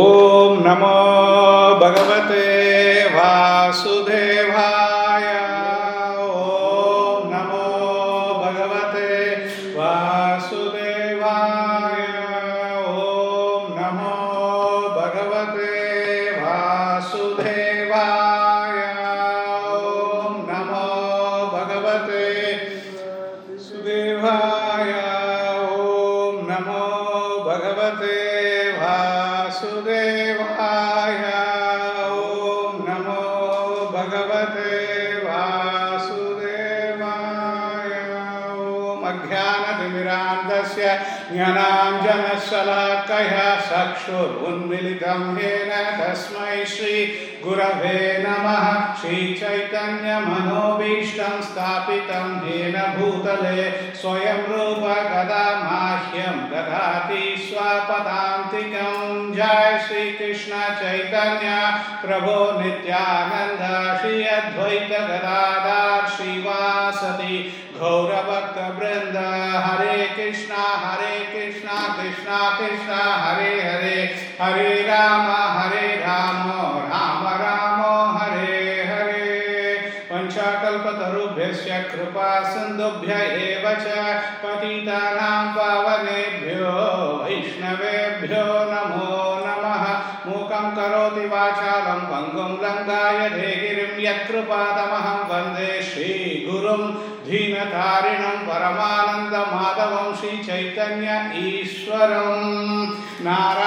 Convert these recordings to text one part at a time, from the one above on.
ॐ नमो भगवते वासुदेवाय श्रीगुरवे नमः। श्रीचैतन्यमनोभीष्टं स्थापितं येन भूतले स्वयं रूप कदा माह्यं ददाति स्वपदान्तिकं। जय श्रीकृष्ण चैतन्य। प्रभो नित्यानन्द। श्री अद्वैत गदाधार श्रीवासति गौरभक्तवृन्द। हरे कृष्णा हरे कृष्णा कृष्णा कृष्णा हरे हरे। हरे राम हरे सिन्धुभ्य एव च पतितानां पावनेभ्यो वैष्णवेभ्यो नमो नमः। मूकं करोति वाचालं पङ्गुं लङ्गाय धेगिरिं यत्कृपादमहं वन्दे श्रीगुरुं। दीनतारिणं परमानन्दमाधवं श्रीचैतन्य ईश्वरं। नारायणं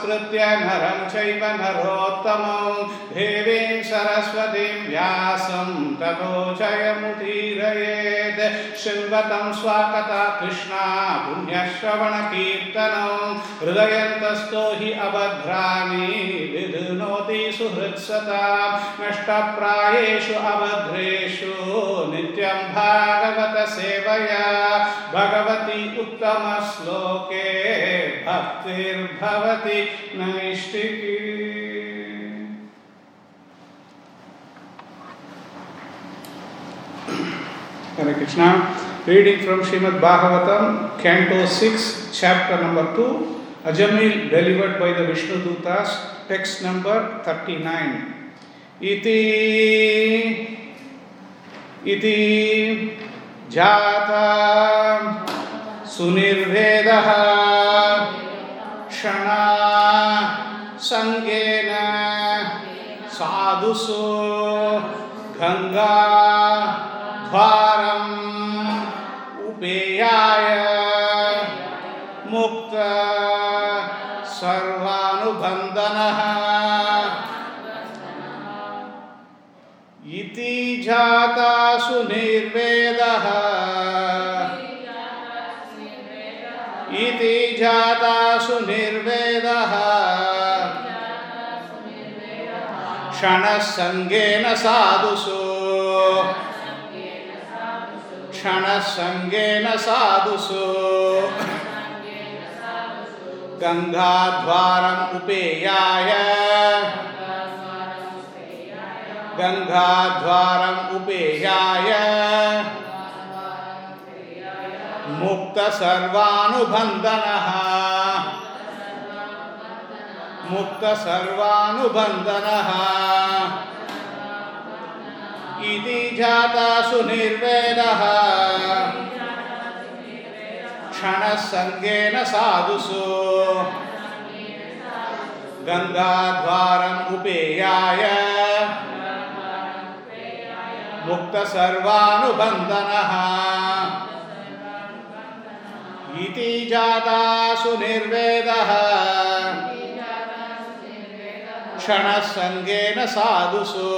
नमस्कृत्य नरं चैव नरोत्तमं। देवीं सरस्वतीं व्यासं ततो जयमुदीरयेत् शृण्वतं स्वाकता कृष्णा पुण्यश्रवणकीर्तनं। हृदयन्तस्थो हि अभद्राणि विधुनोति सुहृत्सता। नष्टप्रायेषु अभद्रेषु नित्यं भागवत सेवया भगवती उत्तमश्लोके भक्तिर्भवति नैष्टिकी Krishna. Reading from Srimad Bhagavatam canto 6 chapter number 2 Ajamila delivered by the Vishnu दूतास text number 39 इति इति जाता सुनिर्वेदः क्षणा सङ्गेन साधुसु गङ्गा द्वारम् उपेयाय मुक्त सर्वानुबन्धनः। इति जातासु निर्वेदः। जातासु निर्वेदः क्षणसङ्गेन साधुषु क्षणसङ्गेन साधुषु गङ्गाद्वारम् उपेयाय। गङ्गाद्वारम् उपेयाय। इति जातासु निर्वेदः। क्षणसङ्गेन साधुषु। गङ्गाद्वारम् उपेयाय। मुक्तसर्वानुबन्धनः इति जातासु निर्वेदः क्षणसङ्गेन साधुषु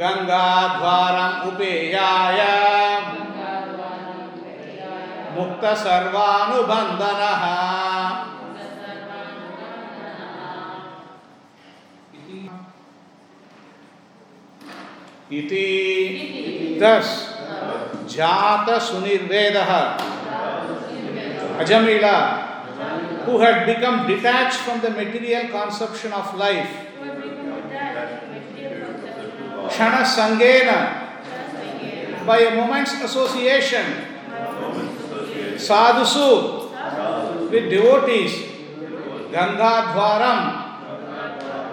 गङ्गाद्वारम् उपेयाय मुक्तसर्वानुबन्धनः इति दस Jata Sunirvedaha, Ajamila, who had become detached from the material conception of life. Shana Sangena, by a moment's association, Sadhusu, with devotees, Ganga Dwaram,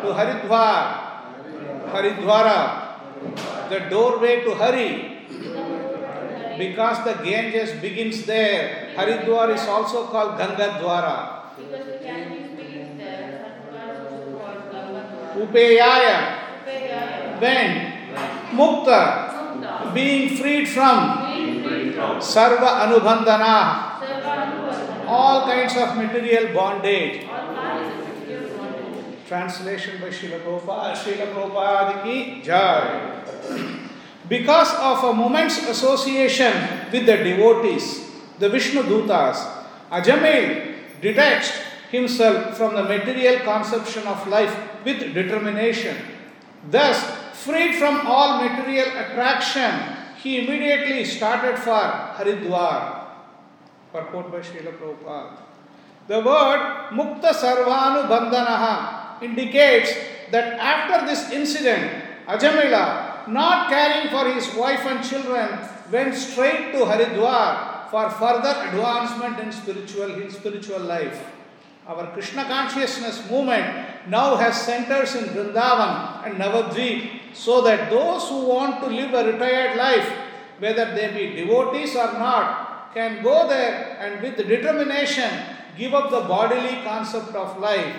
to Haridwar, Haridwara, the doorway to Hari. Because the Ganges begins there, Haridwar is also called Ganga Dwara. Because the Ganges begins there, Haridwar is also called Ganga. Upeyaya, Upeyaya. when Mukta, being freed from Being free from Sarva Anubandhana, all kinds of material bondage. All kinds of material bondage. Translation by Srila Prabhupada, Srila Prabhupada ki Jai. Because of a moment's association with the devotees, the Vishnu Dutas, Ajamil detached himself from the material conception of life with determination. Thus, freed from all material attraction, he immediately started for Haridwar. Purport by Srila Prabhupada. The word Mukta Sarvanu Bandhanaha indicates that after this incident, Ajamila, not caring for his wife and children, went straight to Haridwar for further advancement in spiritual, in spiritual life. Our Krishna consciousness movement now has centers in Vrindavan and Navadvip so that those who want to live a retired life, whether they be devotees or not, can go there and with determination give up the bodily concept of life.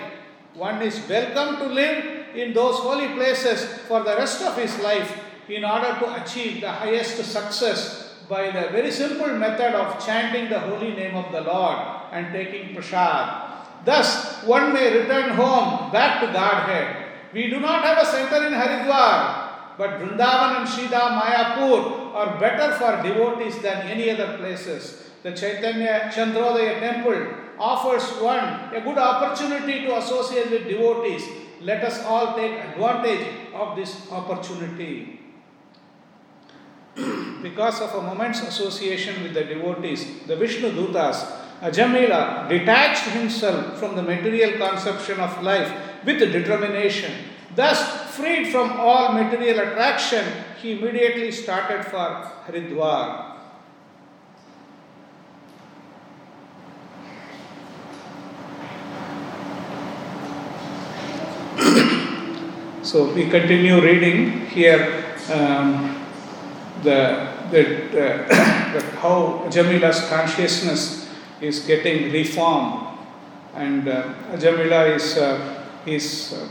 One is welcome to live in those holy places for the rest of his life in order to achieve the highest success by the very simple method of chanting the holy name of the Lord and taking prasad. Thus, one may return home back to Godhead. We do not have a center in Haridwar, but Vrindavan and Shida Mayapur are better for devotees than any other places. The Chaitanya Chandrodaya temple offers one a good opportunity to associate with devotees. Let us all take advantage of this opportunity. because of a moment's association with the devotees, the Vishnu Dutas, Ajamila detached himself from the material conception of life with determination. Thus, freed from all material attraction, he immediately started for Haridwar. So we continue reading here um, the, the, uh, how Jamila's consciousness is getting reformed, and uh, Jamila is uh, his uh,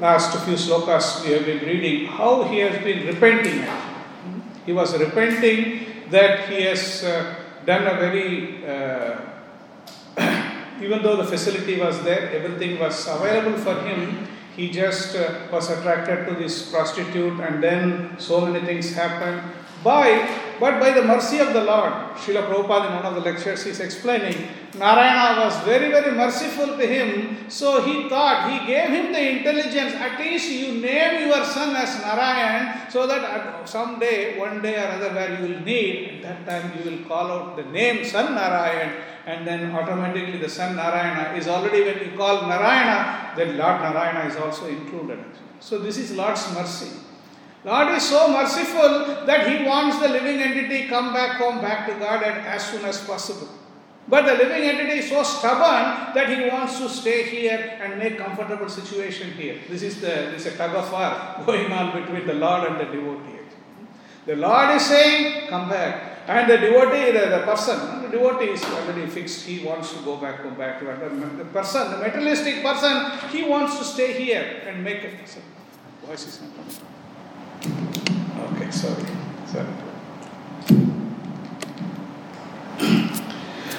last few slokas we have been reading how he has been repenting. He was repenting that he has uh, done a very uh, even though the facility was there, everything was available for him, he just uh, was attracted to this prostitute, and then so many things happened. By but by the mercy of the Lord, Srila Prabhupada in one of the lectures is explaining, Narayana was very, very merciful to him, so he thought, he gave him the intelligence, at least you name your son as Narayan, so that at someday, one day or other, where you will need, at that time you will call out the name Son Narayan, and then automatically the Son Narayana is already when you call Narayana, then Lord Narayana is also included. So this is Lord's mercy. Lord is so merciful that He wants the living entity come back home, back to God and as soon as possible. But the living entity is so stubborn that he wants to stay here and make comfortable situation here. This is the this is a tug of war going on between the Lord and the devotee. The Lord is saying, come back. And the devotee, the, the person, the devotee is already fixed. He wants to go back, go back to the person, the materialistic person, he wants to stay here and make it. Voice is not coming. Okay, sorry. Sorry.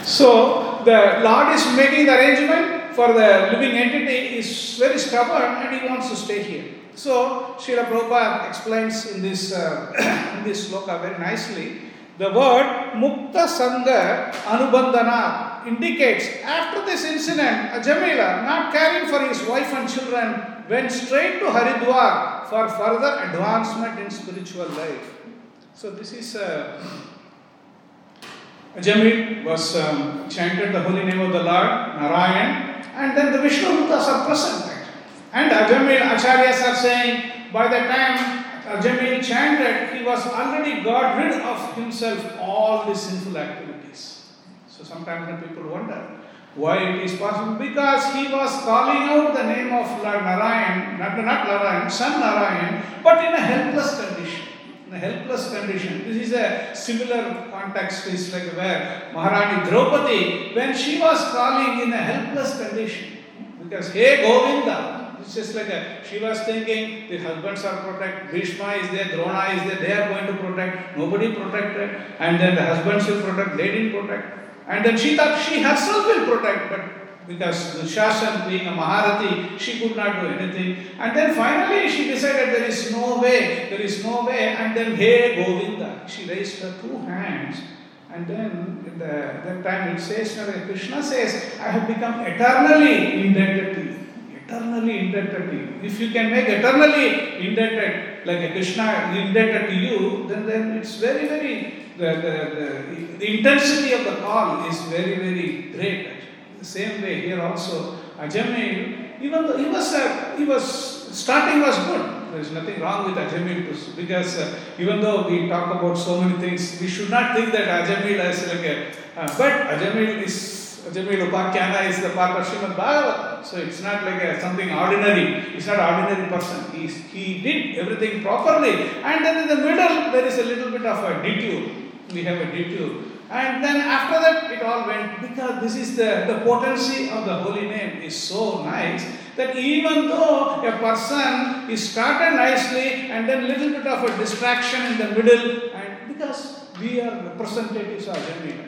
So the Lord is making the arrangement for the living entity is very stubborn and he wants to stay here. So Srila Prabhupada explains in this uh, in this sloka very nicely. The word Mukta Sangha Anubandhana indicates after this incident, Ajamila, not caring for his wife and children, went straight to Haridwar for further advancement in spiritual life. So this is uh, was um, chanted the holy name of the Lord, Narayan, and then the Vishnu Dutas are present. And Ajamil Acharyas are saying, by the time Ajamil chanted, he was already got rid of himself all the sinful activities. So sometimes when people wonder, Why it is possible? Because he was calling out the name of Lord Narayan, not, not Narayan, son Narayan, but in a helpless condition. In a helpless condition. This is a similar context, is like where Maharani Draupadi, when she was calling in a helpless condition, because hey Govinda, it's just like a, she was thinking the husbands are protected, Bhishma is there, Drona is there, they are going to protect, nobody protected, and then the husbands will protect, they didn't protect. And then she thought she herself will protect, but because Dushasan being a Maharathi, she could not do anything. And then finally she decided there is no way, there is no way, and then hey Govinda, she raised her two hands. And then in the, that time it says, Krishna says, I have become eternally indebted to you eternally indebted to you. If you can make eternally indebted, like a Krishna indebted to you, then, then it's very, very, the, the, the, the intensity of the call is very, very great. The same way here also, Ajamil, even though he was, uh, he was, starting was good. There is nothing wrong with Ajamil because uh, even though we talk about so many things, we should not think that Ajamil is like a, uh, but Ajamil is Jamil Upakhyanā is the part of. So it's not like a, something ordinary. It's not ordinary person. He, he did everything properly. And then in the middle, there is a little bit of a detour. We have a detour. And then after that, it all went because this is the, the potency of the holy name is so nice that even though a person is started nicely and then little bit of a distraction in the middle, and because we are representatives of Jamil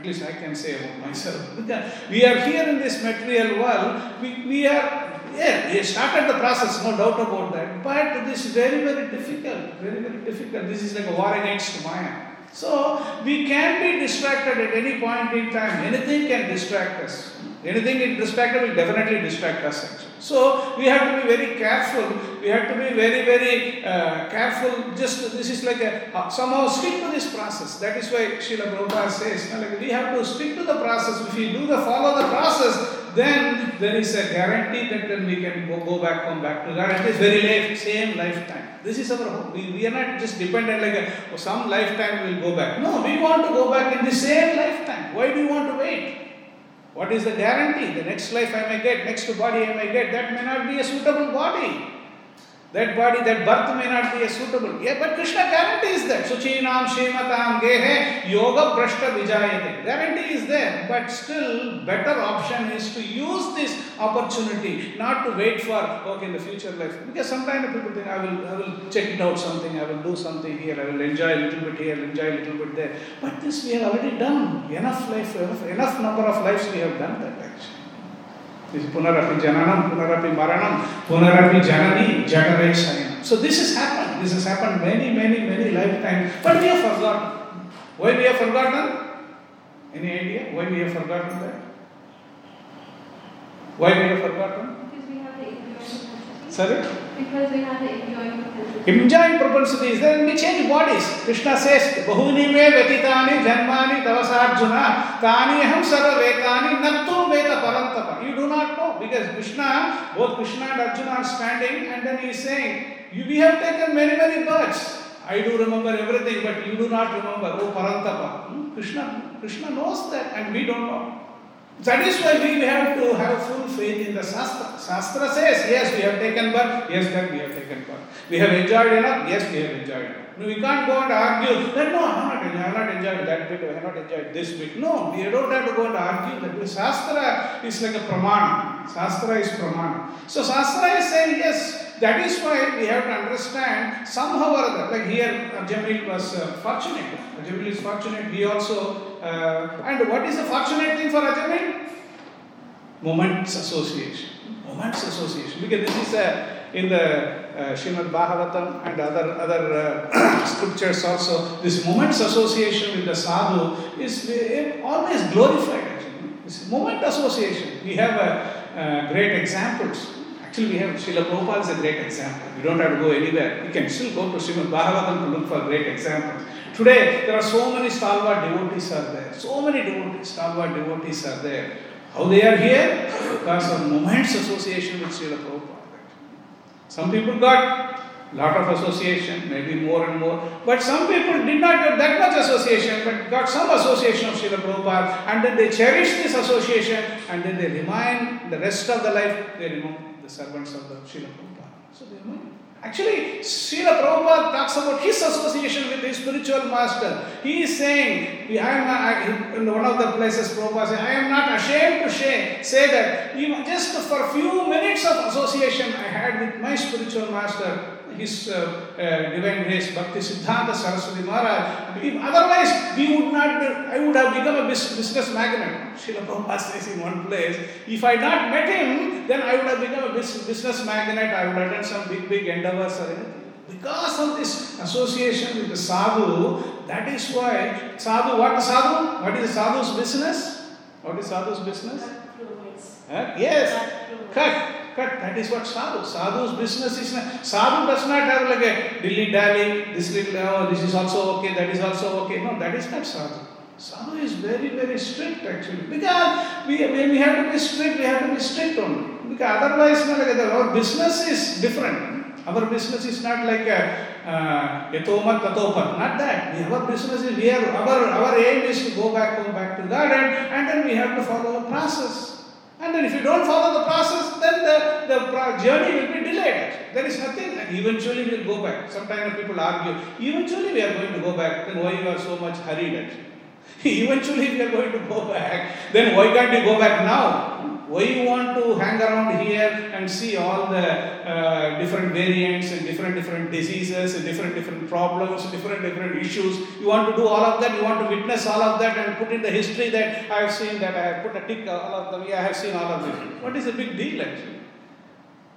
at least I can say about myself. Because we are here in this material world, we, we are, yeah, started the process, no doubt about that. But this is very, very difficult, very, very difficult. This is like a war against Maya. So we can be distracted at any point in time. Anything can distract us. Anything in distracted will definitely distract us actually. So we have to be very careful. We have to be very, very uh, careful. Just this is like a uh, somehow stick to this process. That is why Srila Prabhupada says, like we have to stick to the process. If we do the follow the process, then there is a guarantee that then we can go, go back, come back to God. It is very late, same lifetime. This is our hope. We, we are not just dependent like a, oh, some lifetime we'll go back. No, we want to go back in the same lifetime. Why do you want to wait? What is the guarantee? The next life I may get, next body I may get, that may not be a suitable body. That body, that birth may not be a suitable. Yeah, but Krishna guarantees that. Suchinam Shrimatam Gehe Yoga Brashta Vijayate. Guarantee is there. But still, better option is to use this opportunity, not to wait for, okay, in the future life. Because sometimes people think, I will, I will check it out something, I will do something here, I will enjoy a little bit here, enjoy a little bit there. But this we have already done. Enough life, enough, enough number of lives we have done that actually. This Punarapi Jananam, Punarapi Maranam, Punarapi Janani, Jagare So this has happened. This has happened many, many, many lifetimes. But we have forgotten. Why we have forgotten? Any idea why we have forgotten that? Why we have forgotten? Because we have the enjoying propensity. Sorry? Because we have the enjoying propensity. Enjoying propensities, then we change bodies. Krishna says, Bahuni me vetitani janmani tavasarjuna tani aham sarvavetani nattu veta parantapa. You do not know because Krishna, both Krishna and Arjuna are standing and then he is saying, you, we have taken many, many births. I do remember everything, but you do not remember. Oh, Parantapa. Hmm? Krishna, Krishna knows that and we don't know. That is why we have to have full faith in the Shastra. Shastra says, yes, we have taken birth, yes, that we have taken birth. We have enjoyed enough, yes, we have enjoyed enough. No, we can't go and argue that no, I have not I not enjoyed that bit, I have not enjoyed this bit. No, we don't have to go and argue that. Shastra is like a pramana. Shastra is pramana. So Shastra is saying, yes, that is why we have to understand somehow or other. Like here, Jamil was uh, fortunate. Jamil is fortunate. He also, uh, and what is the fortunate thing for Ajamil? Moments association. Moments association. Because this is uh, in the uh, Srimad Bhagavatam and other other uh, scriptures also. This moments association with the sadhu is uh, always glorified. Actually, this moment association. We have uh, uh, great examples. Actually, we have Srila Prabhupada is a great example. You don't have to go anywhere. You can still go to Srimad Bhagavatam to look for great examples. Today, there are so many stalwart devotees are there. So many devotees, stalwart devotees are there. How they are here? Because of moments association with Srila Prabhupada. Some people got lot of association, maybe more and more. But some people did not get that much association, but got some association of Srila Prabhupada, and then they cherish this association, and then they remain the rest of the life, they remain the servants of the Srila Prabhupada. So they remain. Actually, Srila Prabhupada talks about his association with his spiritual master. He is saying, I am not, in one of the places Prabhupada says, I am not ashamed to say, say that even just for few minutes of association I had with my spiritual master, his uh, uh, divine grace, Bhakti Siddhanta Saraswati Maharaj. If otherwise, we would not, I would have become a bus- business magnate. Srila Prabhupada says in one place, if I had not met him, then I would have become a bus- business magnate. I would have done some big, big endeavors or anything. Because of this association with the sadhu, that is why sadhu, what is sadhu? What is sadhu's business? What is sadhu's business? Huh? Yes, cut. Cut. That is what sadhu. Sadhu's business is not. Sadhu does not have like a dilly dally. This little, oh, this is also okay. That is also okay. No, that is not sadhu. Sadhu is very very strict actually. Because we we have to be strict, we have to be strict only. Because otherwise, like our business is different. Our business is not like a uh, yatomat tatopat. Not that. Our business is we have our our aim is to go back home back to God and, then we have to follow the process. And then if you don't follow the process, then the, the journey will be delayed. There is nothing, eventually we will go back. Sometimes people argue, eventually we are going to go back, then why you are so much hurried actually? eventually we are going to go back, then why can't you go back now? Why you want to hang around here and see all the uh, different variants and different different diseases and different different problems, different different issues? You want to do all of that. You want to witness all of that and put in the history that I have seen that I have put a tick all of them. Yeah, I have seen all of them. What is the big deal actually?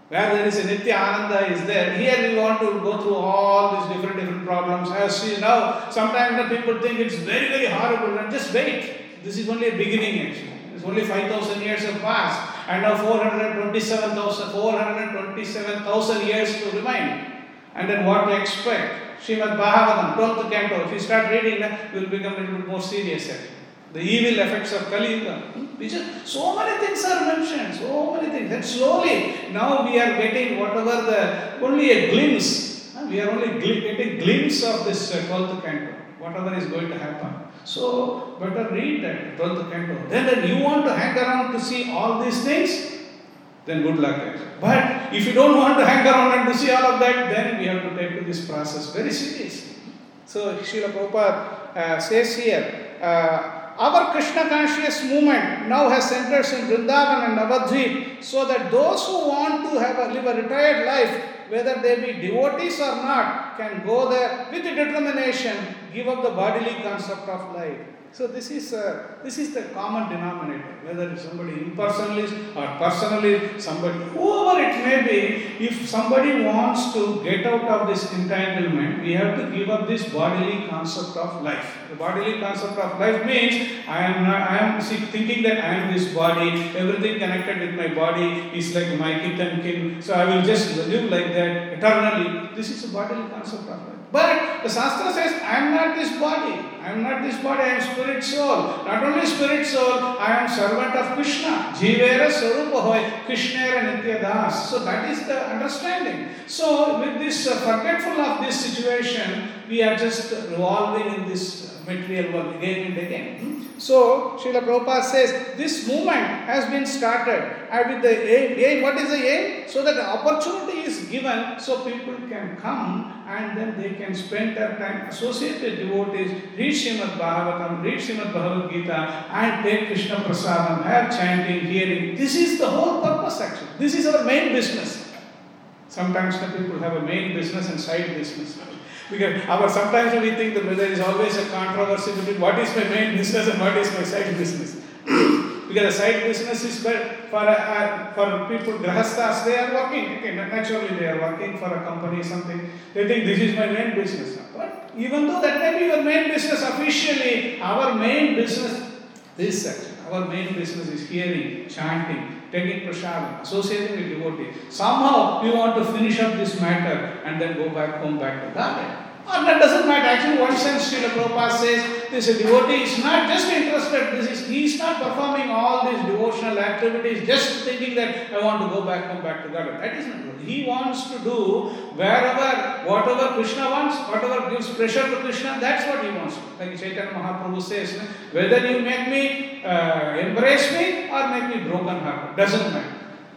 Where there is a Nitya Ananda is there. Here we want to go through all these different different problems. As you know, sometimes the people think it's very very horrible. And just wait. This is only a beginning actually. It's only 5,000 years have passed. And now 427,000 427,000 years to remain. And then what to expect? Srimad Bhagavatam, 12th canto. If you start reading, you will become a little bit more serious. The evil effects of Kali Yuga. So many things are mentioned, so many things. And slowly, now we are getting whatever the, only a glimpse. We are only getting glimpse of this uh, 12th canto, whatever is going to happen. So, better read that 12th canto. Then, then you want to hang around to see all these things, then good luck. But if you don't want to hang around and to see all of that, then we have to take to this process very seriously. So Srila Prabhupada uh, says here, uh, our Krishna conscious movement now has centers in Vrindavan and Navadvip, so that those who want to have a, live a retired life, whether they be devotees or not, can go there with determination, give up the bodily concept of life. So this is uh, this is the common denominator. Whether somebody impersonally or personally, somebody whoever it may be, if somebody wants to get out of this entanglement, we have to give up this bodily concept of life. The bodily concept of life means I am not, I am thinking that I am this body. Everything connected with my body is like my kith and kin. So I will just live like that eternally. This is a bodily concept of life. But the Shastra says, I am not this body. I am not this body. I am spirit soul. Not only spirit soul, I am servant of Krishna. Jivera Sarupa Hoy, Krishnera Nitya Das. So that is the understanding. So with this uh, forgetful of this situation, we are just revolving in this uh, material world again and again. Hmm? So Srila Prabhupada says this movement has been started and with the aim, aim, what is the aim? So that the opportunity is given so people can come and then they can spend their time associated devotees, read Srimad Bhagavatam, read Srimad Bhagavad Gita and take Krishna Prasadam, have chanting, hearing. This is the whole purpose actually. This is our main business. Sometimes the people have a main business and side business. Because our sometimes we think that there is always a controversy between what is my main business and what is my side business. because the side business is for uh, for people grahasthas they are working. Okay, naturally they are working for a company something. They think this is my main business. But even though that may be your main business officially, our main business is actually our main business is hearing, chanting, taking prasadam, associating with devotee. Somehow we want to finish up this matter and then go back home, back to Godhead. Or that doesn't matter. Actually, one sense Srila Prabhupada says this devotee is not just interested, this is he is not performing all these devotional activities, just thinking that I want to go back home, back to God. That is not good. He wants to do wherever, whatever Krishna wants, whatever gives pleasure to Krishna, that's what he wants. Like Chaitanya Mahaprabhu says, whether you make me uh, embrace me or make me broken heart, doesn't matter.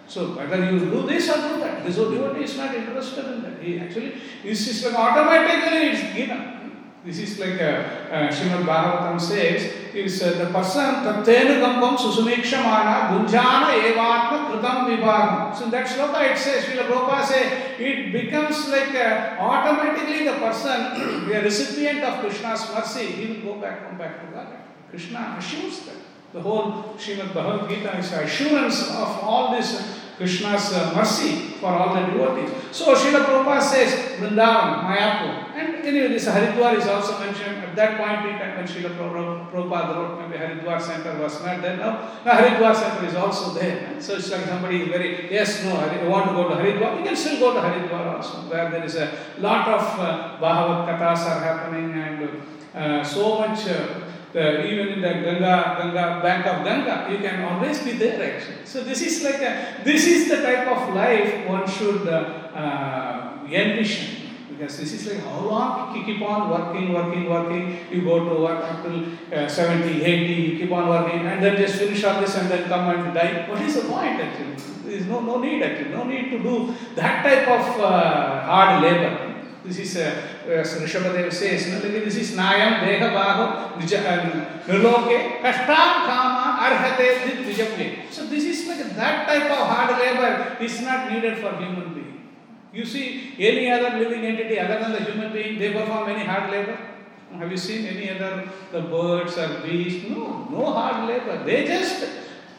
So whether you do this or do that, this devotee is not interested in that. He actually, this is like automatically it's given. This is like uh, uh, Bhagavatam says, is uh, the person tattenu kampam susumekshamana gunjana evatma kritam vibhagam. So in that sloka it says, Srila Prabhupada say, it becomes like uh, automatically the person, the recipient of Krishna's mercy, he will go back home back to God. Krishna assures that. The whole Srimad Bhagavad Gita is assurance of all this Krishna's mercy for all the devotees. So Srila Prabhupada says Vrindavan, Mayapur. And anyway, this Haridwar is also mentioned at that point in time when Srila Prabhupada wrote, maybe Haridwar center was not there. Now, now Haridwar center is also there. So it's like somebody is very, yes, no, I want to go to Haridwar. You can still go to Haridwar also, where there is a lot of uh, Bhagavad Kathas are happening and uh, so much. Uh, the, even in the Ganga, Ganga, bank of Ganga, you can always be there actually. So this is like a, this is the type of life one should uh, uh, envision. Because this is like how long you keep on working, working, working. You go to work until uh, 70, 80, you keep on working, and then just finish all this and then come and die. What is the point actually? There is no, no need actually, no need to do that type of uh, hard labor. This is, uh, as Rishabhadev says, no, this is Nayam Deha Bhago Niloke Kashtam Kama Arhate Dhit Vijapye. So this is like that type of hard labor is not needed for human being. You see any other living entity other than the human being, they perform any hard labor? Have you seen any other the birds or beasts? No, no hard labor. They just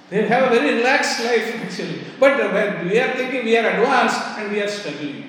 they have a very relaxed life actually. But when we are thinking we are advanced and we are struggling.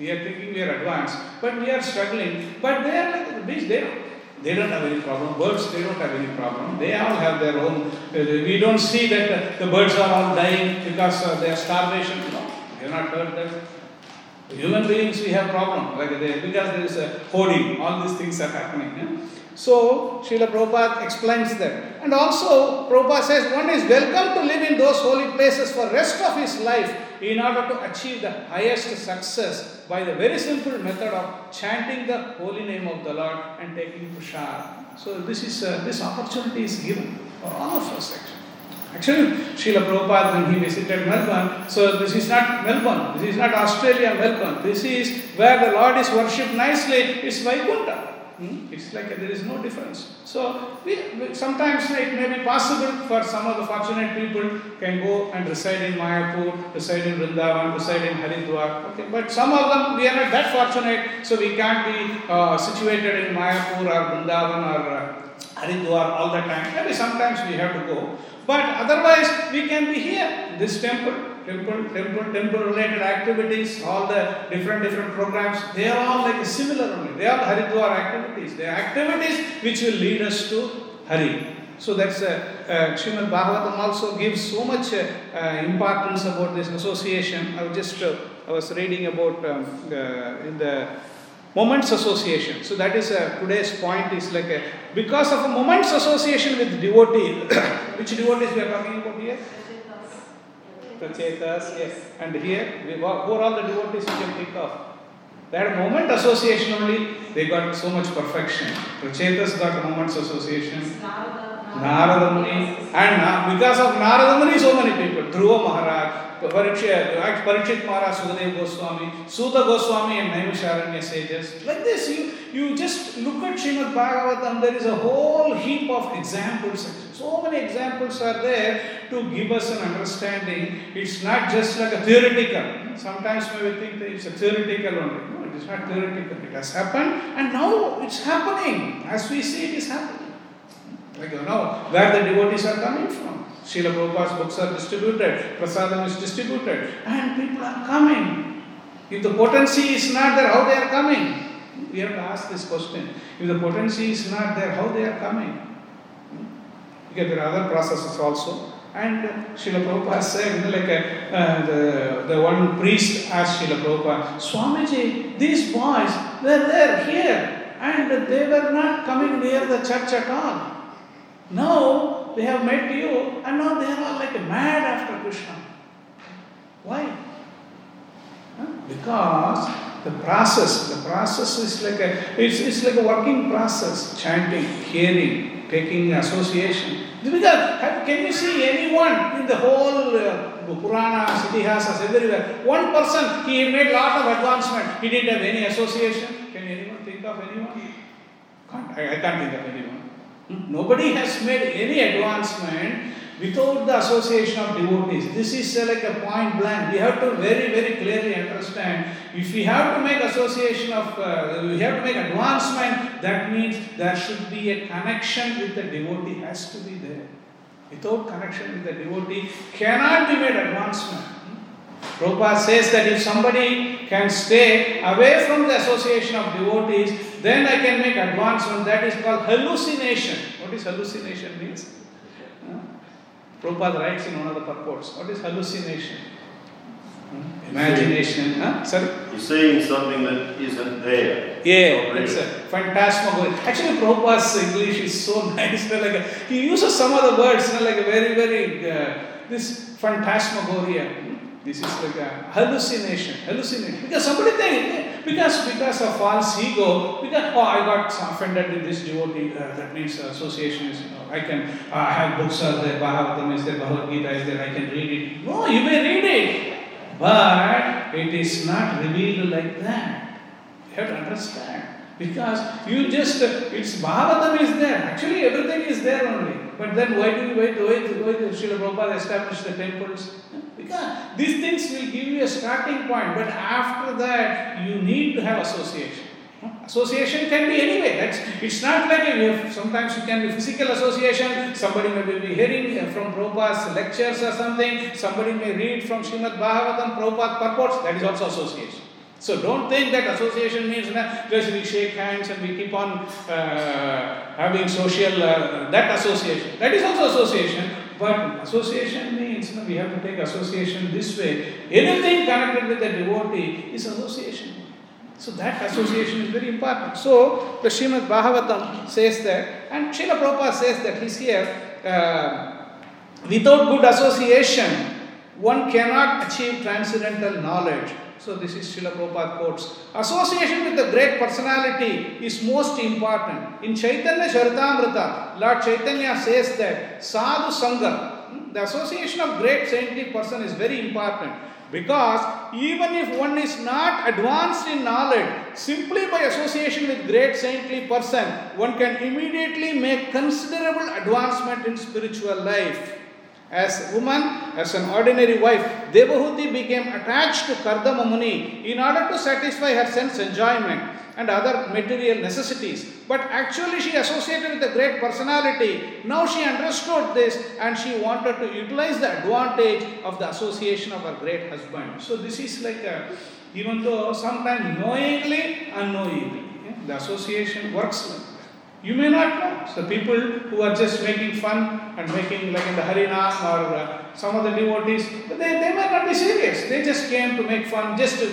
We are thinking we are advanced, but we are struggling. But they are like the beast, they don't. They don't have any problem. Birds, they don't have any problem. They all have their own. Uh, we don't see that the birds are all dying because of their starvation. No, we have not heard that. Human beings, we have problem like they, because there is a hoarding. All these things are happening. Yeah? So, Srila Prabhupada explains that. And also, Prabhupada says one is welcome to live in those holy places for rest of his life in order to achieve the highest success by the very simple method of chanting the holy name of the Lord and taking prasad. So, this is uh, this opportunity is given for all of us actually. Actually, Srila Prabhupada, when he visited Melbourne, so this is not Melbourne, this is not Australia, Melbourne, this is where the Lord is worshipped nicely, it's Vaikuntha. Hmm? It's like there is no difference. So we, we, sometimes it may be possible for some of the fortunate people can go and reside in Mayapur, reside in Vrindavan, reside in Haridwar. Okay, but some of them we are not that fortunate, so we can't be uh, situated in Mayapur or Vrindavan or uh, Haridwar all the time. Maybe sometimes we have to go. But otherwise, we can be here, this temple, temple, temple, temple related activities, all the different, different programs, they are all like similar only. They are Haridwar activities. They are activities which will lead us to Hari. So that's uh, uh, Bhagavatam also gives so much uh, uh, importance about this association. I was just uh, I was reading about um, in the moments association. So that is uh, today's point is like a, because of a moments association with devotee. which devotees we are talking about here? Prachetas, yes. And here, we, who are all the devotees you can think of? A moment association only, they got so much perfection. Prachetas got moments association. Narada Muni. And because of Narada Muni, so many people. Dhruva Maharaj, Parikshit, Parikshit Maharaj, Sukadev Goswami, Suta Goswami, and Naimisharanya sages. Like this, you, you just look at Srimad Bhagavatam, there is a whole heap of examples. So many examples are there to give us an understanding. It's not just like a theoretical. Sometimes we think that it's a theoretical only. No, it is not theoretical. It has happened, and now it's happening. As we see, it is happening. Like you know, where the devotees are coming from. Srila Prabhupada's books are distributed, prasadam is distributed, and people are coming. If the potency is not there, how they are coming? We have to ask this question. If the potency is not there, how they are coming? Because there are other processes also. And Srila Prabhupada said, you know, like uh, the, the one priest asked Srila Prabhupada, Swamiji, these boys, they're there here, and they were not coming near the church at all. Now they have met you, and now they are all like mad after Krishna. Why? Because the process, the process is like a, it's, it's like a working process. Chanting, hearing, taking association. Because can you see anyone in the whole uh, Puranas, Itihasas, everywhere? One person, he made lot of advancement. He didn't have any association. Can anyone think of anyone? Can't, I, I can't think of anyone. Hmm? Nobody has made any advancement without the association of devotees. This is uh, like a point blank. We have to very, very clearly understand. If we have to make association of, uh, we have to make advancement, that means there should be a connection with the devotee, has to be there. Without connection with the devotee, cannot be made advancement. Prabhupada says that if somebody can stay away from the association of devotees, then I can make advancement. That is called hallucination. What is hallucination means? Huh? Prabhupada writes in one of the purports. What is hallucination? Hmm? Imagination. Huh? Sorry? You're seeing something that isn't there. Yeah, it's a phantasmagoria. Actually, Prabhupada's English is so nice. Like a, he uses some of the words, you know, like a very, very uh, this phantasmagoria. This is like a hallucination, hallucination. Because somebody think because because of false ego, because oh I got offended with this devotee. Uh, that means association is. You know, I can uh, I have books are there, Bhagavatam is there, Bhagavad Gita is there. I can read it. No, you may read it, but it is not revealed like that. You have to understand. Because you just, it's Bhagavatam is there. Actually, everything is there only. But then why do we wait, why did Srila Prabhupada establish the temples? Because these things will give you a starting point. But after that, you need to have association. Association can be anyway. That's it's not like have, sometimes you can be physical association. Somebody may be hearing from Prabhupada's lectures or something. Somebody may read from Srimad Bhagavatam, Prabhupada purports. That is also association. So don't think that association means just we shake hands and we keep on uh, having social uh, that association. That is also association. But association means we have to take association this way. Anything connected with the devotee is association. So that association is very important. So the Srimad Bhagavatam says that, and Srila Prabhupada says that he's here. Uh, without good association, one cannot achieve transcendental knowledge. So this is Srila Prabhupada quotes. Association with the great personality is most important. In Chaitanya Charitamrita, Lord Chaitanya says that sadhu sangha, hmm, the association of great saintly person is very important. Because even if one is not advanced in knowledge, simply by association with great saintly person, one can immediately make considerable advancement in spiritual life. As a woman, as an ordinary wife, Devahuti became attached to Kardama Muni in order to satisfy her sense enjoyment and other material necessities. But actually, she associated with a great personality. Now she understood this and she wanted to utilize the advantage of the association of her great husband. So, this is like a, even though sometimes knowingly, unknowingly, yeah, the association works like. You may not know. So people who are just making fun and making like in the Harinam or uh, some of the devotees, they, they may not be serious. They just came to make fun, just to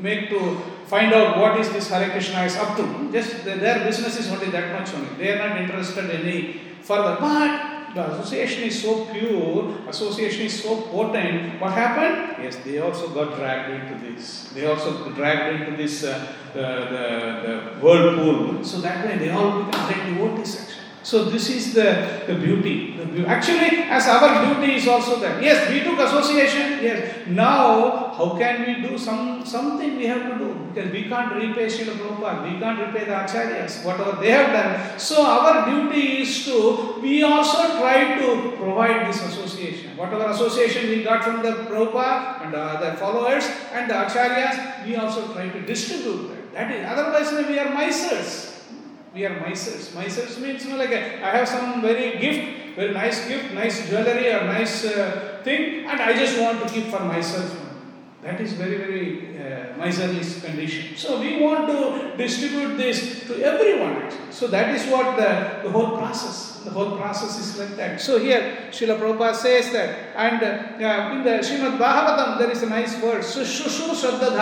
make to find out what is this Hare Krishna is up to. Just their- their business is only that much only. They are not interested in any further. But the association is so pure, association is so potent. What happened? Yes, they also got dragged into this. They also dragged into this uh, the, the, the whirlpool. So that way they all become devotees. So this is the, the beauty. The Actually, as our duty is also that. Yes, we took association. Yes. Now, how can we do some something we have to do? Because we can't repay Srila Prabhupada, we can't repay the acharyas, whatever they have done. So our duty is to, we also try to provide this association. Whatever association we got from the Prabhupada and the other followers and the acharyas, we also try to distribute that. That is, otherwise we are misers. We are misers. Misers means you know, like a, I have some very gift, very nice gift, nice jewelry or nice uh, thing, and I just want to keep for myself. That is very, very uh, miserly condition. So we want to distribute this to everyone. So that is what the, the whole process. The whole process is like that. So here, Srila Prabhupada says that, and uh, in the Srimad Bhagavatam, there is a nice word, Sushushu Shraddha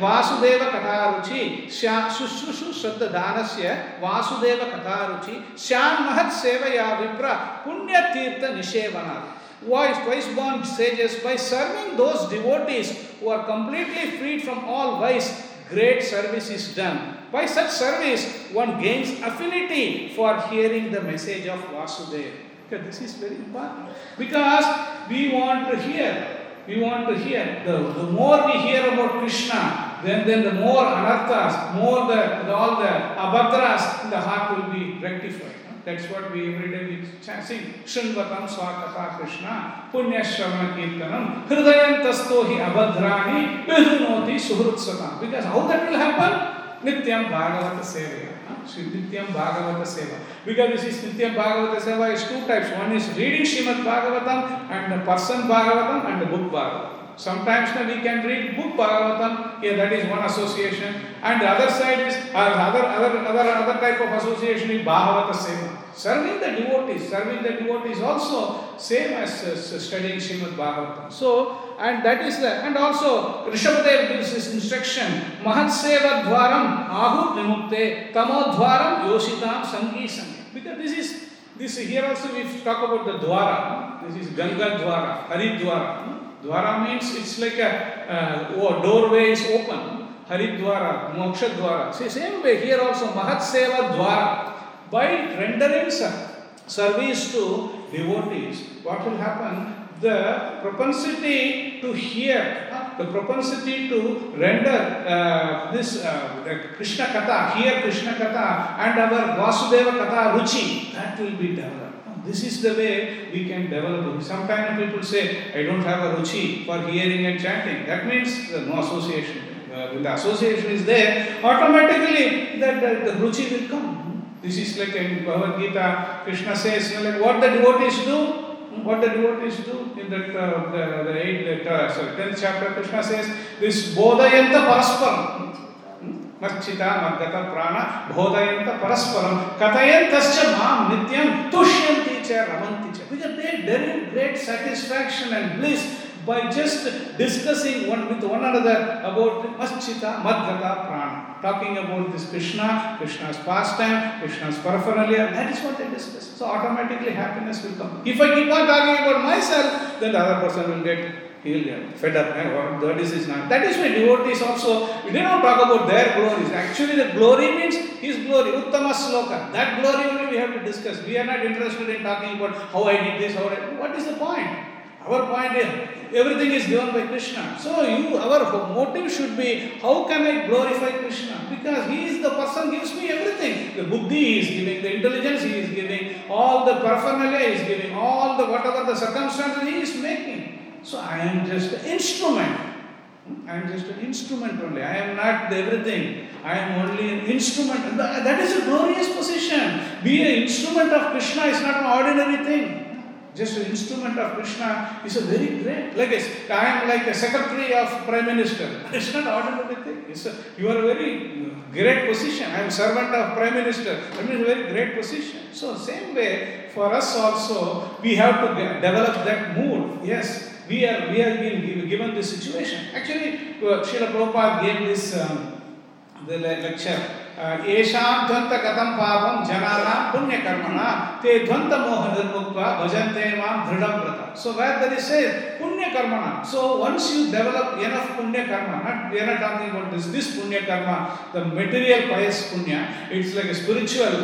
Vasudeva Katharuchi, Sushushu Shraddha Vasudeva Katharuchi, Shan Mahat Sevaya Vipra, Punya Tirtha Nishevana. Why twice born sages, by serving those devotees who are completely freed from all vice, great service is done. By such service, one gains affinity for hearing the message of Vasudeva. Okay, this is very important because we want to hear. We want to hear. The, the more we hear about Krishna, then, then the more anarthas, more the, the all the abhadras in the heart will be rectified. That's what we every day we sing. Shrinvatam Swakata Krishna, Punya Shravana Kirtanam, Hridayantasto hi abhadrani, Vidunoti Suhrutsatam. Because how that will happen? नित्यम भागवत सेवे। श्री नित्यम भागवत सेवा। Because this is नित्यम भागवत सेवा is two types one is reading Srimad Bhagavatam and person Bhagavatam and book Bhagavatam Sometimes we can read book Bhagavatam, yeah, that is one association, and the other side is uh, other, other other other type of association is Bhagavata Seva. Serving the devotees, serving the devotees also same as uh, studying Srimad Bhagavatam. So, and that is the, and also Rishabhadev gives this instruction, Mahat Seva Dwaram Ahu Vimukte Tamo Dwaram Yoshitam Sangi Sangi. Because this is, this here also we talk about the Dwara. This is Ganga Dwara, Haridwara. Dwara means it's like a uh, doorway is open. Haridwara, Moksha Dwara. See, same way here also Mahat Seva Dwara. By rendering service to devotees, what will happen? The propensity to hear, the propensity to render uh, this uh, the Krishna Katha, hear Krishna Katha, and our Vasudeva Katha Ruchi, that will be developed. This is the way we can develop it. Sometimes people say, I don't have a ruchi for hearing and chanting. That means no association. Uh, when the association is there, automatically that, that the ruchi will come. This is like in Bhagavad Gita, Krishna says, you know, like what the devotees do, what the devotees do in that uh, the, the eighth, uh, sorry, tenth chapter, Krishna says, this bodhayanta parasparam. मच्चिता मद्गत प्राण बोधयंत परस्परम कथयंतश्च माम नित्यम तुष्यन्ति teacher, teacher, because they derive great satisfaction and bliss by just discussing one with one another about Aschita, Madhgata, Prana, talking about this Krishna, Krishna's pastime, Krishna's paraphernalia, that is what they discuss. So automatically happiness will come. If I keep on talking about myself, then the other person will get he'll get fed up. And what that is is not. That is why devotees also, we did not talk about their glories. Actually, the glory means his glory, Uttama Sloka. That glory only we have to discuss. We are not interested in talking about how I did this, how I, what is the point? Our point is everything is given by Krishna. So you, our motive should be how can I glorify Krishna? Because he is the person gives me everything. The buddhi he is giving, the intelligence he is giving, all the paraphernalia he is giving, all the whatever the circumstances he is making. So I am just an instrument. I am just an instrument only. I am not everything. I am only an instrument. That is a glorious position. Be an instrument of Krishna is not an ordinary thing. Just an instrument of Krishna is a very great. Like i am like a secretary of Prime Minister. It's not an ordinary thing. It's a, you are a very great position. I am servant of Prime Minister. That means a very great position. So same way for us also, we have to develop that mood. Yes, we are we are being given this situation. Actually, uh, Srila Prabhupada gave this um, the lecture. येषां ध्वंत कथम पापम जनाना पुण्य कर्मणा ते ध्वंत मोह निर्मुक्त्वा भजन्ते मां दृढ़ व्रत so where there is a punya karma so once you develop enough punya karma not we are not talking about this this punya karma the material pious punya it's like a spiritual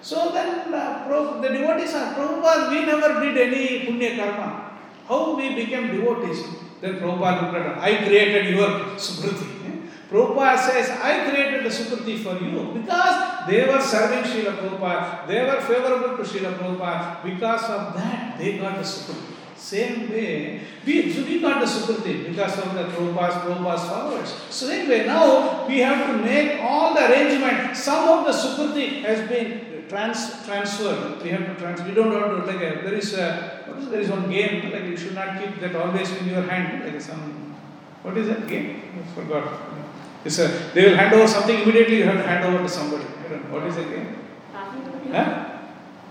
so then uh, the devotees are Prabhupada we never did any punya karma how we became devotees then Prabhupada looked at I created your smriti Prabhupada says, I created the Sukriti for you because they were serving Srila Prabhupada, they were favorable to Srila Prabhupada. Because of that, they got the Sukriti. Same way, we, so we got the Sukriti because of the Prabhupada's, Prabhupada's followers. Same way, now we have to make all the arrangement. Some of the Sukriti has been trans, transferred. We have to transfer. We don't want to, like, a, there is a, there is one game, like you should not keep that always in your hand, like some, what is that game? I forgot. It's a, they will hand over something immediately, you have to hand over to somebody. I don't know. What is it game? Huh?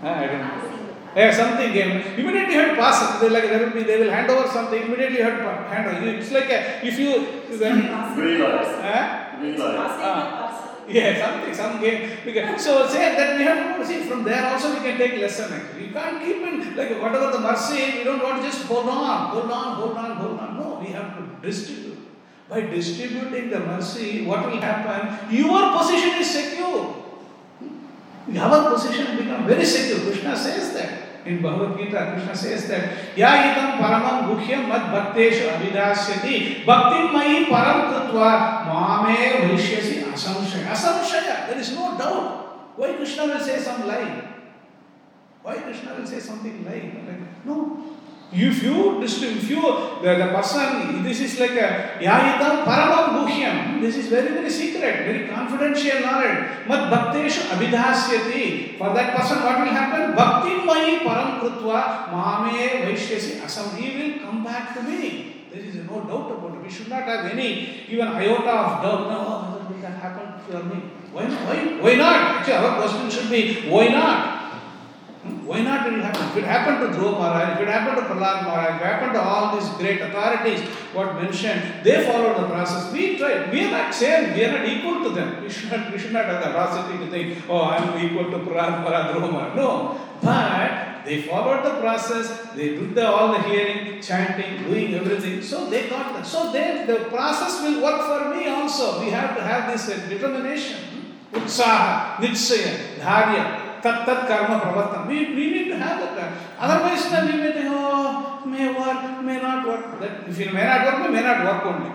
Ah, I don't know. Yeah, something came. Immediately you have to pass it. They like there will be they will hand over something. Immediately you have to hand over. It's like a, if you when Relay. huh? Yeah something some game. Because, so say that we have to see from there also we can take lesson actually. You can't keep in like whatever the mercy. We don't want to just hold on, hold on, hold on, hold on. No, we have to distribute. By distributing the mercy, what will happen? Your position is secure. Hmm? Our position become very secure. Krishna says that. In Bhagavad Gita, Krishna says that, Ya itam paramam guhyam mad bhakteshu avidasyati bhaktim mayi param tattva mame vaishyasi asamshaya. Asamshaya, there is no doubt. Why Krishna will say some lie? Why Krishna will say something lie? Like, no. If you distribute, if you, the, the person, this is like a yayitam paramam guhyam. This is very, very secret, very confidential knowledge. Mat bhakteshu abhidhasyati. For that person, what will happen? Bhakti mayi param krutva mame vaishyasi asam. He will come back to me. There is no doubt about it. We should not have any even iota of doubt. No, will that happen for me? Why, why, why not? Actually, our question should be, why not? Why not it happen? If it happened to Dhruva Maharaj, if it happened to Prahlad Maharaj, if it happened to all these great authorities, what mentioned, they followed the process. We tried. We are not same. We are not equal to them. We should not, we should not have the audacity to think, oh, I am equal to Prahlad Maharaj, Dhruva Maharaj. No. But they followed the process. They did the, all the hearing, chanting, doing everything. So they got that. So they, the process will work for me also. We have to have this determination. Utsaha, Nitsaya, Dharya, karma pravartan. We, we need to have that. Otherwise, then we may think, oh, may work, may not work. That, if it may not work, it may not work only.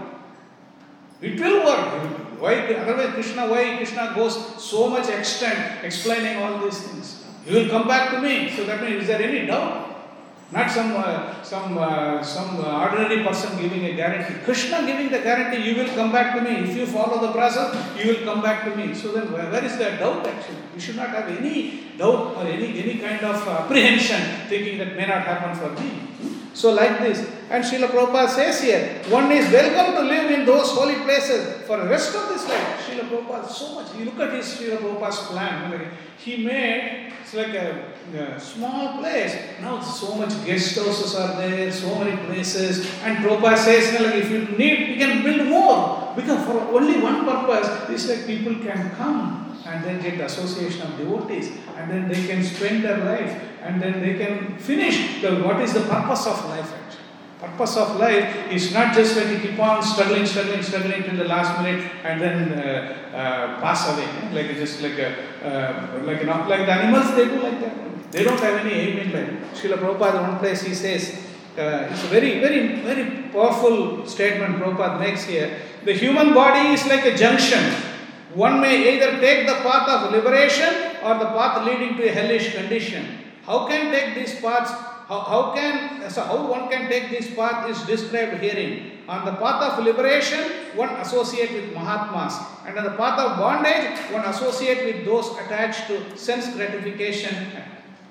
It will work. Why? Otherwise, Krishna, why Krishna goes so much extent explaining all these things? He will come back to me. So that means, is there any doubt? Not some uh, some uh, some ordinary person giving a guarantee. Krishna giving the guarantee, you will come back to me. If you follow the process, you will come back to me. So then, where, where is that doubt actually? You should not have any doubt or any any kind of apprehension, thinking that may not happen for me. So like this, and Srila Prabhupada says here, one is welcome to live in those holy places for the rest of this life. Srila Prabhupada so much. You look at his Srila Prabhupada's plan. He made it's like a, a small place. Now so much guest houses are there, so many places. And Prabhupada says, like, if you need, we can build more. Because for only one purpose, it's like people can come and then get association of devotees, and then they can spend their life, and then they can finish the, what is the purpose of life actually. Purpose of life is not just like you keep on struggling, struggling, struggling till the last minute and then uh, uh, pass away. eh? Like just like a, uh, like not like the animals they do like that. They don't have any aim in life. Srila Prabhupada one place he says, uh, it's a very, very, very powerful statement Prabhupada makes here. The human body is like a junction. One may either take the path of liberation or the path leading to a hellish condition. How can take these paths? How, how can so how one can take this path is described herein. On the path of liberation, one associate with Mahatmas, and on the path of bondage, one associate with those attached to sense gratification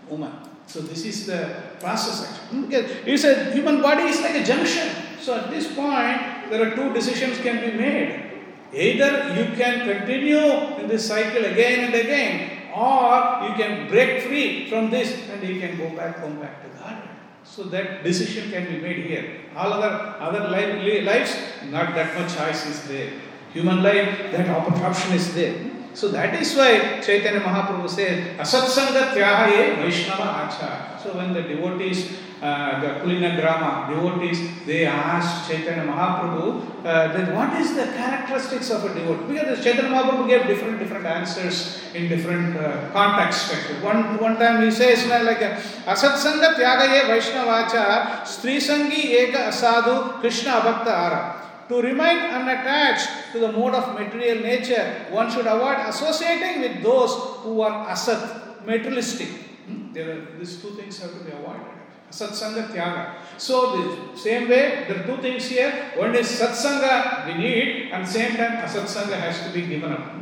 woman. So this is the process actually. Hmm? Because He said human body is like a junction. So at this point, there are two decisions can be made. Either you can continue in this cycle again and again, or you can break free from this and you can go back home back to God. So that decision can be made here. All other other life, lives, not that much choice is there. Human life, that op- option is there. So that is why Chaitanya Mahaprabhu says, Asatsanga Tyahaye Vaishnava Acha. So when the devotees, uh, the Kulina Grama devotees, they asked Chaitanya Mahaprabhu, uh, then what is the characteristics of a devotee? Because Chaitanya Mahaprabhu gave different different answers in different uh, contexts. One one time he says uh, like uh, Asatsanga Tyagaye Vaishnavacha Stri Sangi Eka Asadu Krishna Abhakta Ara. To remain unattached to the mode of material nature, one should avoid associating with those who are asat, materialistic. Hmm? There are, these two things have to be avoided. Satsanga Tyaga. So, the same way, there are two things here. One is Satsanga we need, and same time Asatsanga has to be given up.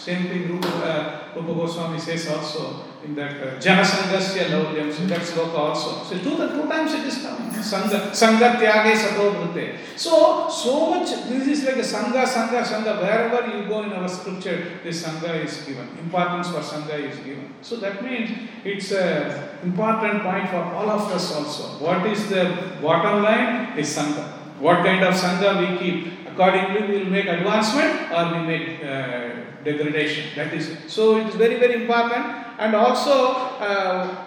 Same thing Rupa, uh, Rupa Goswami says also in that uh, Janasangasya Laulyam. So that's sloka also. So two, two times it is coming. Sangha, Sangha Tyage Sato Bhute. So, so much, this is like a Sangha, Sangha, Sangha. Wherever you go in our scripture, this Sangha is given. Importance for Sangha is given. So that means it's a important point for all of us also. What is the bottom line? Is Sangha. What kind of Sangha we keep? Accordingly, we will make advancement or we make uh, degradation. That is. So it is very, very important. And also, uh,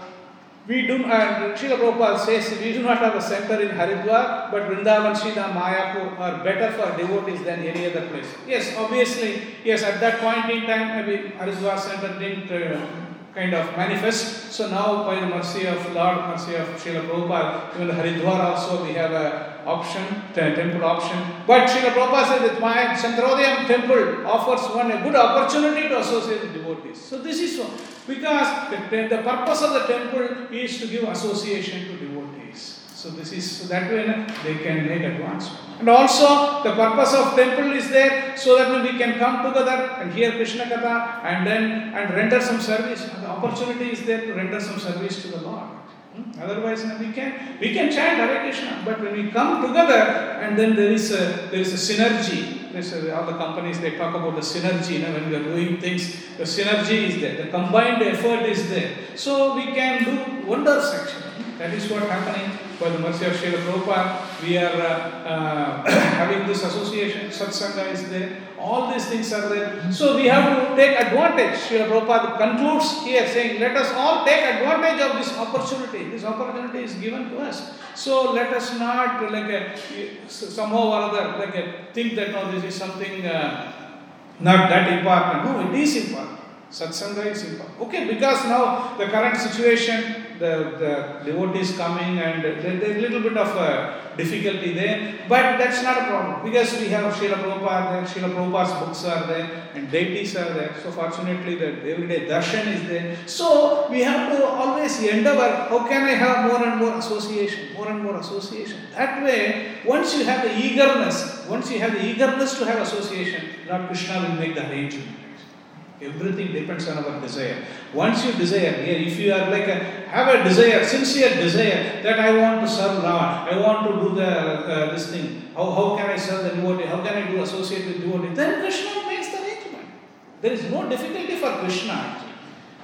we do, uh, Srila Prabhupada says we do not have a center in Haridwar, but Vrindavan, Srida, Mayapur are better for devotees than any other place. Yes, obviously, yes, at that point in time, maybe Haridwar center didn't uh, kind of manifest. So now, by the mercy of Lord, mercy of Srila Prabhupada, even Haridwar also we have a option, te- temple option. But Srila Prabhupada says that my Chandrodayam temple offers one a good opportunity to associate with devotees. So this is. Because the, the purpose of the temple is to give association to devotees. So this is so that way they can make advancement. And also the purpose of temple is there so that we can come together and hear Krishna Katha and then and render some service. The opportunity is there to render some service to the Lord. Hmm? Otherwise, we can we can chant Hare Krishna, but when we come together and then there is a there is a synergy. There's a, all the companies they talk about the synergy. You know, when we are doing things, the synergy is there. The combined effort is there. So we can do wonders actually. That is what happening by the mercy of Srila Prabhupada. We are uh, uh, this association, Satsanga is there, all these things are there. Hmm. So we have to take advantage. Srila Prabhupada concludes here saying, Let us all take advantage of this opportunity. This opportunity is given to us. So let us not like a, somehow or other like a, think that no, this is something uh, not that important. No, it is important. Satsanga is important. Okay, because now the current situation, the, the devotees coming and there, there's a little bit of a difficulty there, but that's not a problem because we have Srila Prabhupada there, Srila Prabhupada's books are there, and deities are there. So fortunately, the everyday darshan is there. So we have to always endeavor. How can I have more and more association, more and more association? That way, once you have the eagerness, once you have the eagerness to have association, Lord Krishna will make the arrangement. Everything depends on our desire. Once you desire, here, if you are like a, have a desire, sincere desire that I want to serve Lord, I want to do the uh, this thing. How, how can I serve the devotee? How can I do associate with devotee? Then Krishna makes the arrangement. There is no difficulty for Krishna.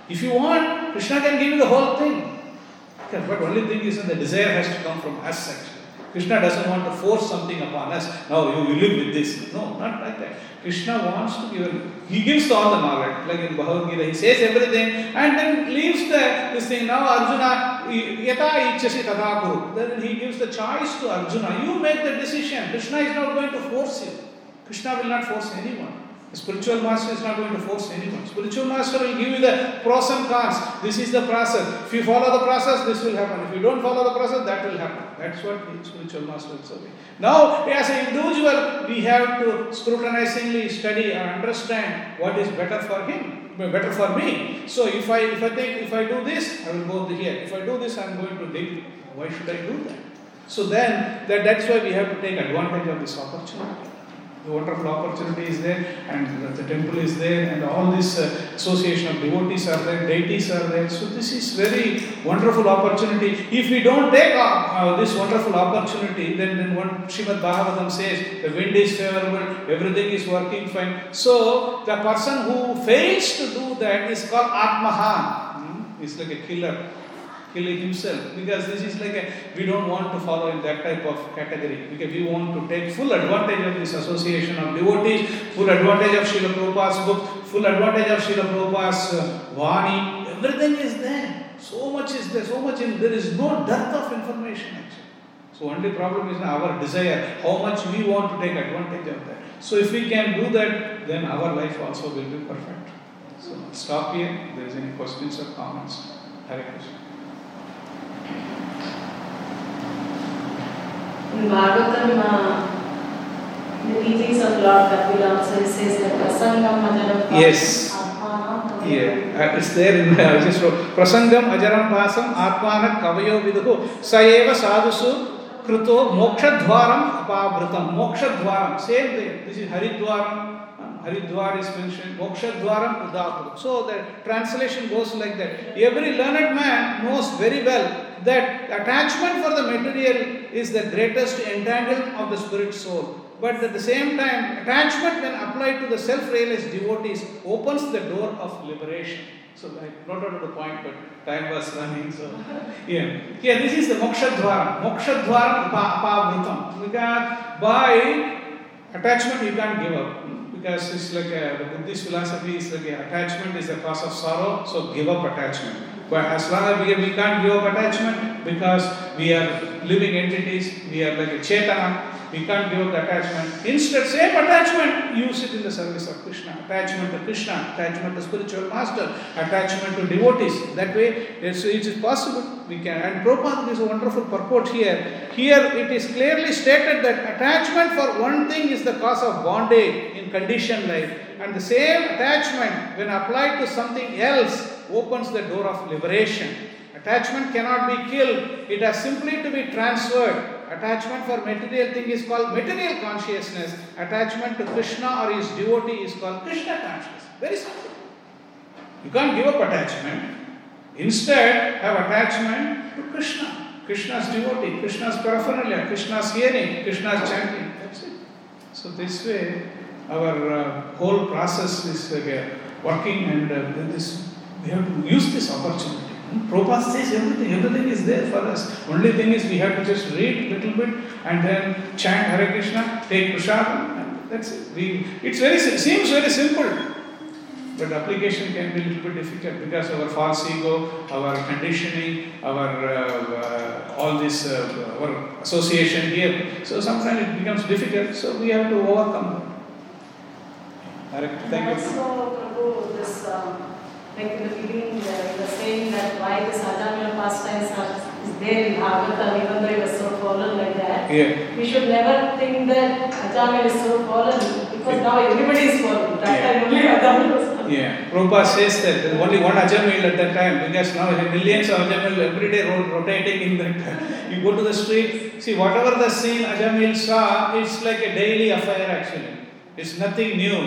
If you want, Krishna can give you the whole thing. But only thing is that the desire has to come from us actually. Krishna doesn't want to force something upon us. Now you will live with this. No, not like that. Krishna wants to give. He gives all the knowledge. Like in Bhagavad Gita, he says everything and then leaves the this thing. Now Arjuna, yata ichasi tata. Then he gives the choice to Arjuna. You make the decision. Krishna is not going to force you. Krishna will not force anyone. Spiritual master is not going to force anyone. Spiritual master will give you the pros and cons. This is the process. If you follow the process, this will happen. If you don't follow the process, that will happen. That's what the spiritual master will say. Now, as an individual, we have to scrutinizingly study and understand what is better for him, better for me. So if I if I think if I do this, I will go here. If I do this, I am going to dig. Why should I do that? So then that, that's why we have to take advantage of this opportunity. The wonderful opportunity is there, and the, temple is there, and all this uh, association of devotees are there, deities are there. So this is very wonderful opportunity. If we don't take uh, uh, this wonderful opportunity, then then what Srimad Bhagavatam says, the wind is favorable, everything is working fine. So the person who fails to do that is called Atmahan. Hmm? It's like a killer killing himself because this is like a we don't want to follow in that type of category because we want to take full advantage of this association of devotees, full advantage of Srila Prabhupada's book, full advantage of Srila Prabhupada's uh, Vani, everything is there. So much is there, so much in there is no dearth of information actually. So only problem is our desire, how much we want to take advantage of that. So if we can do that, then our life also will be perfect. So stop here. If there is any questions or comments. Hare Krishna. In Bhagavatam, the teachings of Lord Kapila also says that Prasangam Majaram Yes. Yeah, uh, it's there in I just wrote, Prasangam ajaram pasam atmana kavayo viduhu saeva sadhusu kruto mokshadvaram apavritam. Mokshadvaram, same thing. This is Haridwaram. uh, Haridwar is mentioned. Mokshadvaram udapur. So the translation goes like that. Every learned man knows very well that attachment for the material is the greatest entanglement of the spirit soul. But at the same time, attachment when applied to the self-realized devotees opens the door of liberation. So I not out the point, but time was running. So yeah, yeah. This is the moksha dwara. Moksha dwara apavritam. Because by attachment you can't give up hmm? because it's like a, the Buddhist philosophy is like a, attachment is the cause of sorrow, so give up attachment. But as long as we, we can't give up attachment because we are living entities, we are like a chetana, we can't give up attachment. Instead, same attachment, use it in the service of Krishna. Attachment to Krishna, attachment to spiritual master, attachment to devotees. That way, it's, it is possible. We can. And Prabhupada gives a wonderful purport here. Here it is clearly stated that attachment for one thing is the cause of bondage in conditioned life. And the same attachment, when applied to something else, opens the door of liberation. Attachment cannot be killed, it has simply to be transferred. Attachment for material thing is called material consciousness. Attachment to Krishna or his devotee is called Krishna consciousness. Very simple. You can't give up attachment. Instead, have attachment to Krishna. Krishna's devotee, Krishna's paraphernalia, Krishna's hearing, Krishna's chanting. That's it. So this way, our uh, whole process is uh, working, and uh, this we have to use this opportunity. Prabhupada says everything, everything is there for us. Only thing is we have to just read little bit and then chant Hare Krishna, take prasadam, and that's it. We, it's very seems very simple, but application can be a little bit difficult because our false ego, our conditioning, our uh, uh, all this uh, our association here. So sometimes it becomes difficult. So we have to overcome. Thank you. Also, Prabhu, this, um, like in the beginning, uh, you were saying that why this Ajamila pastimes are, is there in Bhagavatam, even though it was so fallen like that. Yeah. We should never think that Ajamil is so fallen because Yeah. now everybody is fallen. That Yeah. time only Ajamil was. Yeah, Prabhupada says that there only one Ajamil at that time because now there are millions of Ajamil every day ro- rotating in that. You go to the street, see whatever the scene Ajamil saw, it's like a daily affair actually. It's nothing new.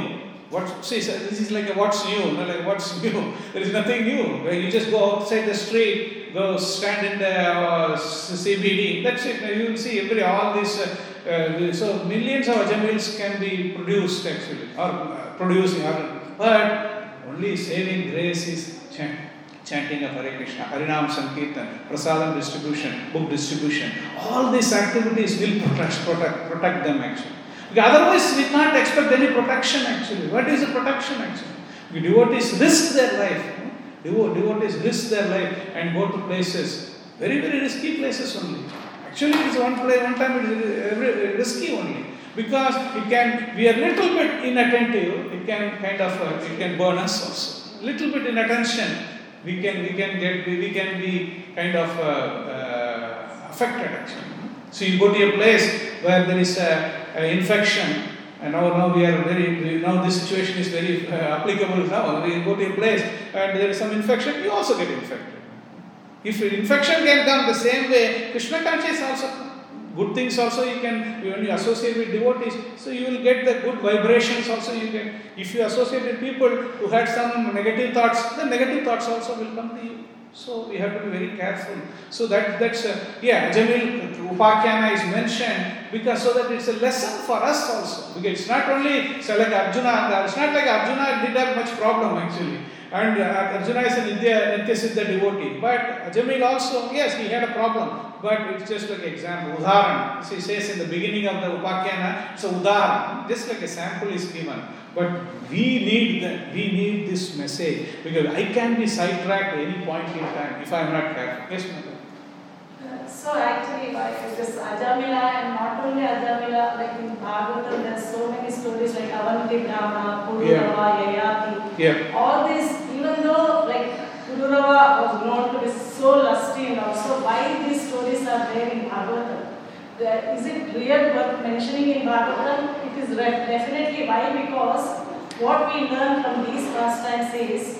What see, so this is like what's new, like what's new. There is nothing new. Where you just go outside the street, go stand in the uh, CBD. That's it. You will see every all these. Uh, uh, so millions of Ajamils can be produced actually, or uh, producing. Or, but only saving grace is chant, chanting of Hare Krishna, Harinam Sankirtan, Prasadam distribution, book distribution. All these activities will protect, protect, protect them actually. Otherwise, we can't expect any protection actually. What is the protection actually? Devotees risk their life. Devotees risk their life and go to places, very, very risky places only. Actually, it's one place, one time it is risky only. Because it can, we are little bit inattentive, it can kind of, uh, it can burn us also. Little bit inattention, we can, we can get, we can be kind of uh, uh, affected actually. So you go to a place where there is a, infection, and now, now we are very, now this situation is very uh, applicable now. We go to a place and there is some infection, you also get infected. If infection can come the same way, Krishna consciousness also. Good things also you can, when you associate with devotees, so you will get the good vibrations also you get. If you associate with people who had some negative thoughts, the negative thoughts also will come to you. So we have to be very careful. So that that's uh, yeah, Jamil Upakyana is mentioned because so that it's a lesson for us also. Because it's not only so like Arjuna, it's not like Arjuna did have much problem actually. And uh, Arjuna is a Nitya, Nitya Siddha devotee. But Jamil also, yes, he had a problem. But it's just like example, Udharan. As he says in the beginning of the Upakyana, it's a Udharan. Just like a sample is given. But we need the, we need this message because I can be sidetracked at any point in time if I am not careful. Yes, madam. Uh, So actually, why this Ajamila and not only Ajamila, like in Bhagavatam, there's so many stories like Avanti Brahma, Pururava, Yayati. Yeah. All these, even though like Pururava was known to be so lusty and also why these stories are there in Bhagavatam. The- Is it real worth mentioning in Bhagavatam? It is definitely why because what we learn from these pastimes is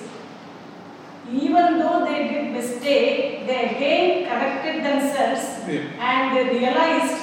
even though they did mistake, they again corrected themselves Yeah. and they realized.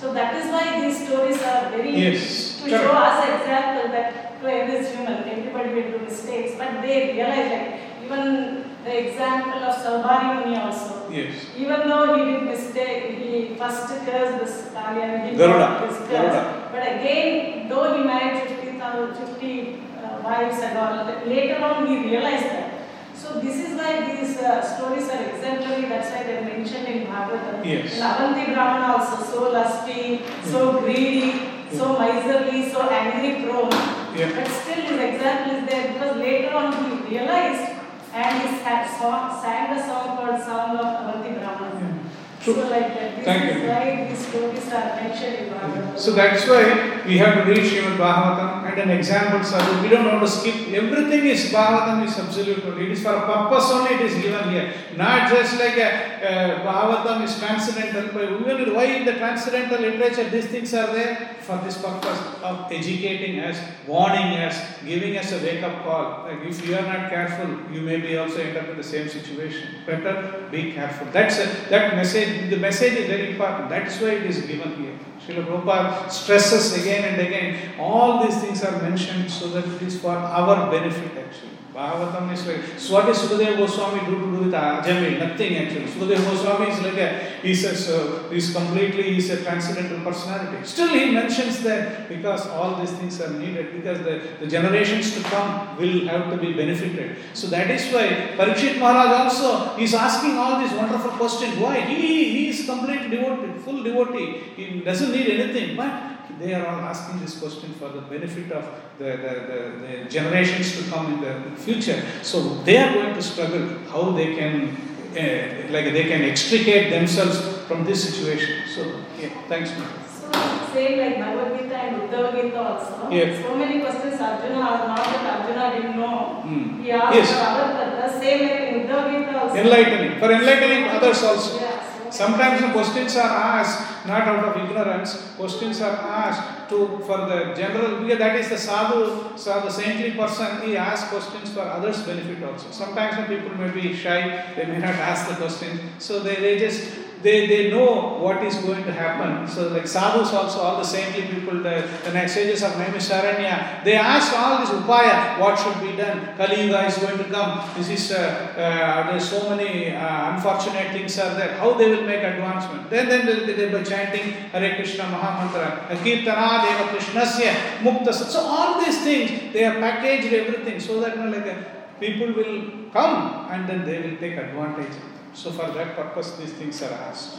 So that is why these stories are very Yes, to correct. show us example that to every human, everybody will do mistakes, but they realize like even the example of Saubhari Muni also. Yes. Even though he did mistake, he first cursed this Kalyan, he Garuda, this curse. But again, though he married 50,000, 50 uh, wives and all, later on he realized that. So this is why these uh, stories are exemplary, that's why they're mentioned in Bhagavatam. Yes. In Avanti Brahmana also, so lusty, so greedy, so miserly, so angry prone. Yeah. But still his example is there because later on he realized and he song, sang a song called Song of Avanti Brahmana. True. So like that, this Thank is you. why these stories are mentioned in Bhagavatam. So that's why we have to read Srimad Bhagavatam and an example sadhu. We don't want to skip. Everything is Bhagavatam is absolute. It is for a purpose only it is given here. Not just like a, uh, is transcendental. But why in the transcendental literature these things are there? For this purpose of educating us, warning us, giving us a wake up call. Like if you are not careful, you may be also end up in the same situation. Better be careful. That's a, that message. The message is very important. That's why it is given here. Srila Prabhupada stresses again and again, all these things are mentioned so that it is for our benefit actually. Bhagavatam is like, so what is Sukadeva Goswami do to do with Ajamil? Nothing actually. Sukadeva Goswami is like a, he's a, so, he's completely, he's a transcendental personality. Still he mentions that because all these things are needed, because the, the generations to come will have to be benefited. So that is why Parikshit Maharaj also is asking all these wonderful questions. Why? He, he is completely devoted, full devotee. He doesn't need anything, but they are all asking this question for the benefit of the, the, the, the generations to come in the future. So they are going to struggle how they can, uh, like they can extricate themselves from this situation. So, yeah, thanks. So same like Bhagavad Gita and Uddhava Gita also. Yeah. So many questions Arjuna asked, not that Arjuna didn't know. Hmm. He asked Yes. for purpose. Same like in Uddhava Gita also. Enlightening, for enlightening others also. Yeah, Sometimes the questions are asked not out of ignorance, questions are asked to for the general because that is the sadhu, so the saintly person, he asks questions for others' benefit also. Sometimes the people may be shy, they may not ask the question, so they, they just they, they know what is going to happen. So like sadhus also, all the saintly people, the, the next sages of Naimisharanya, they ask all this upaya, what should be done? Kali Yuga is going to come. This is, uh, uh, there's so many uh, unfortunate things are there. How they will make advancement? Then, then they, they, by chanting Hare Krishna Mahamantra, Kirtana Deva Krishnasya, Mukta. So all these things, they have packaged everything so that you know, like, uh, people will come and then they will take advantage. So for that purpose, these things are asked.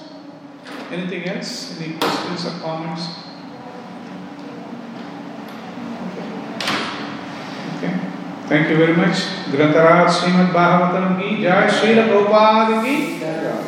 Anything else? Any questions or comments? Okay. Thank you very much. Grantaraj Srimad Bhagavatam ki Jai Srila Prabhupada ki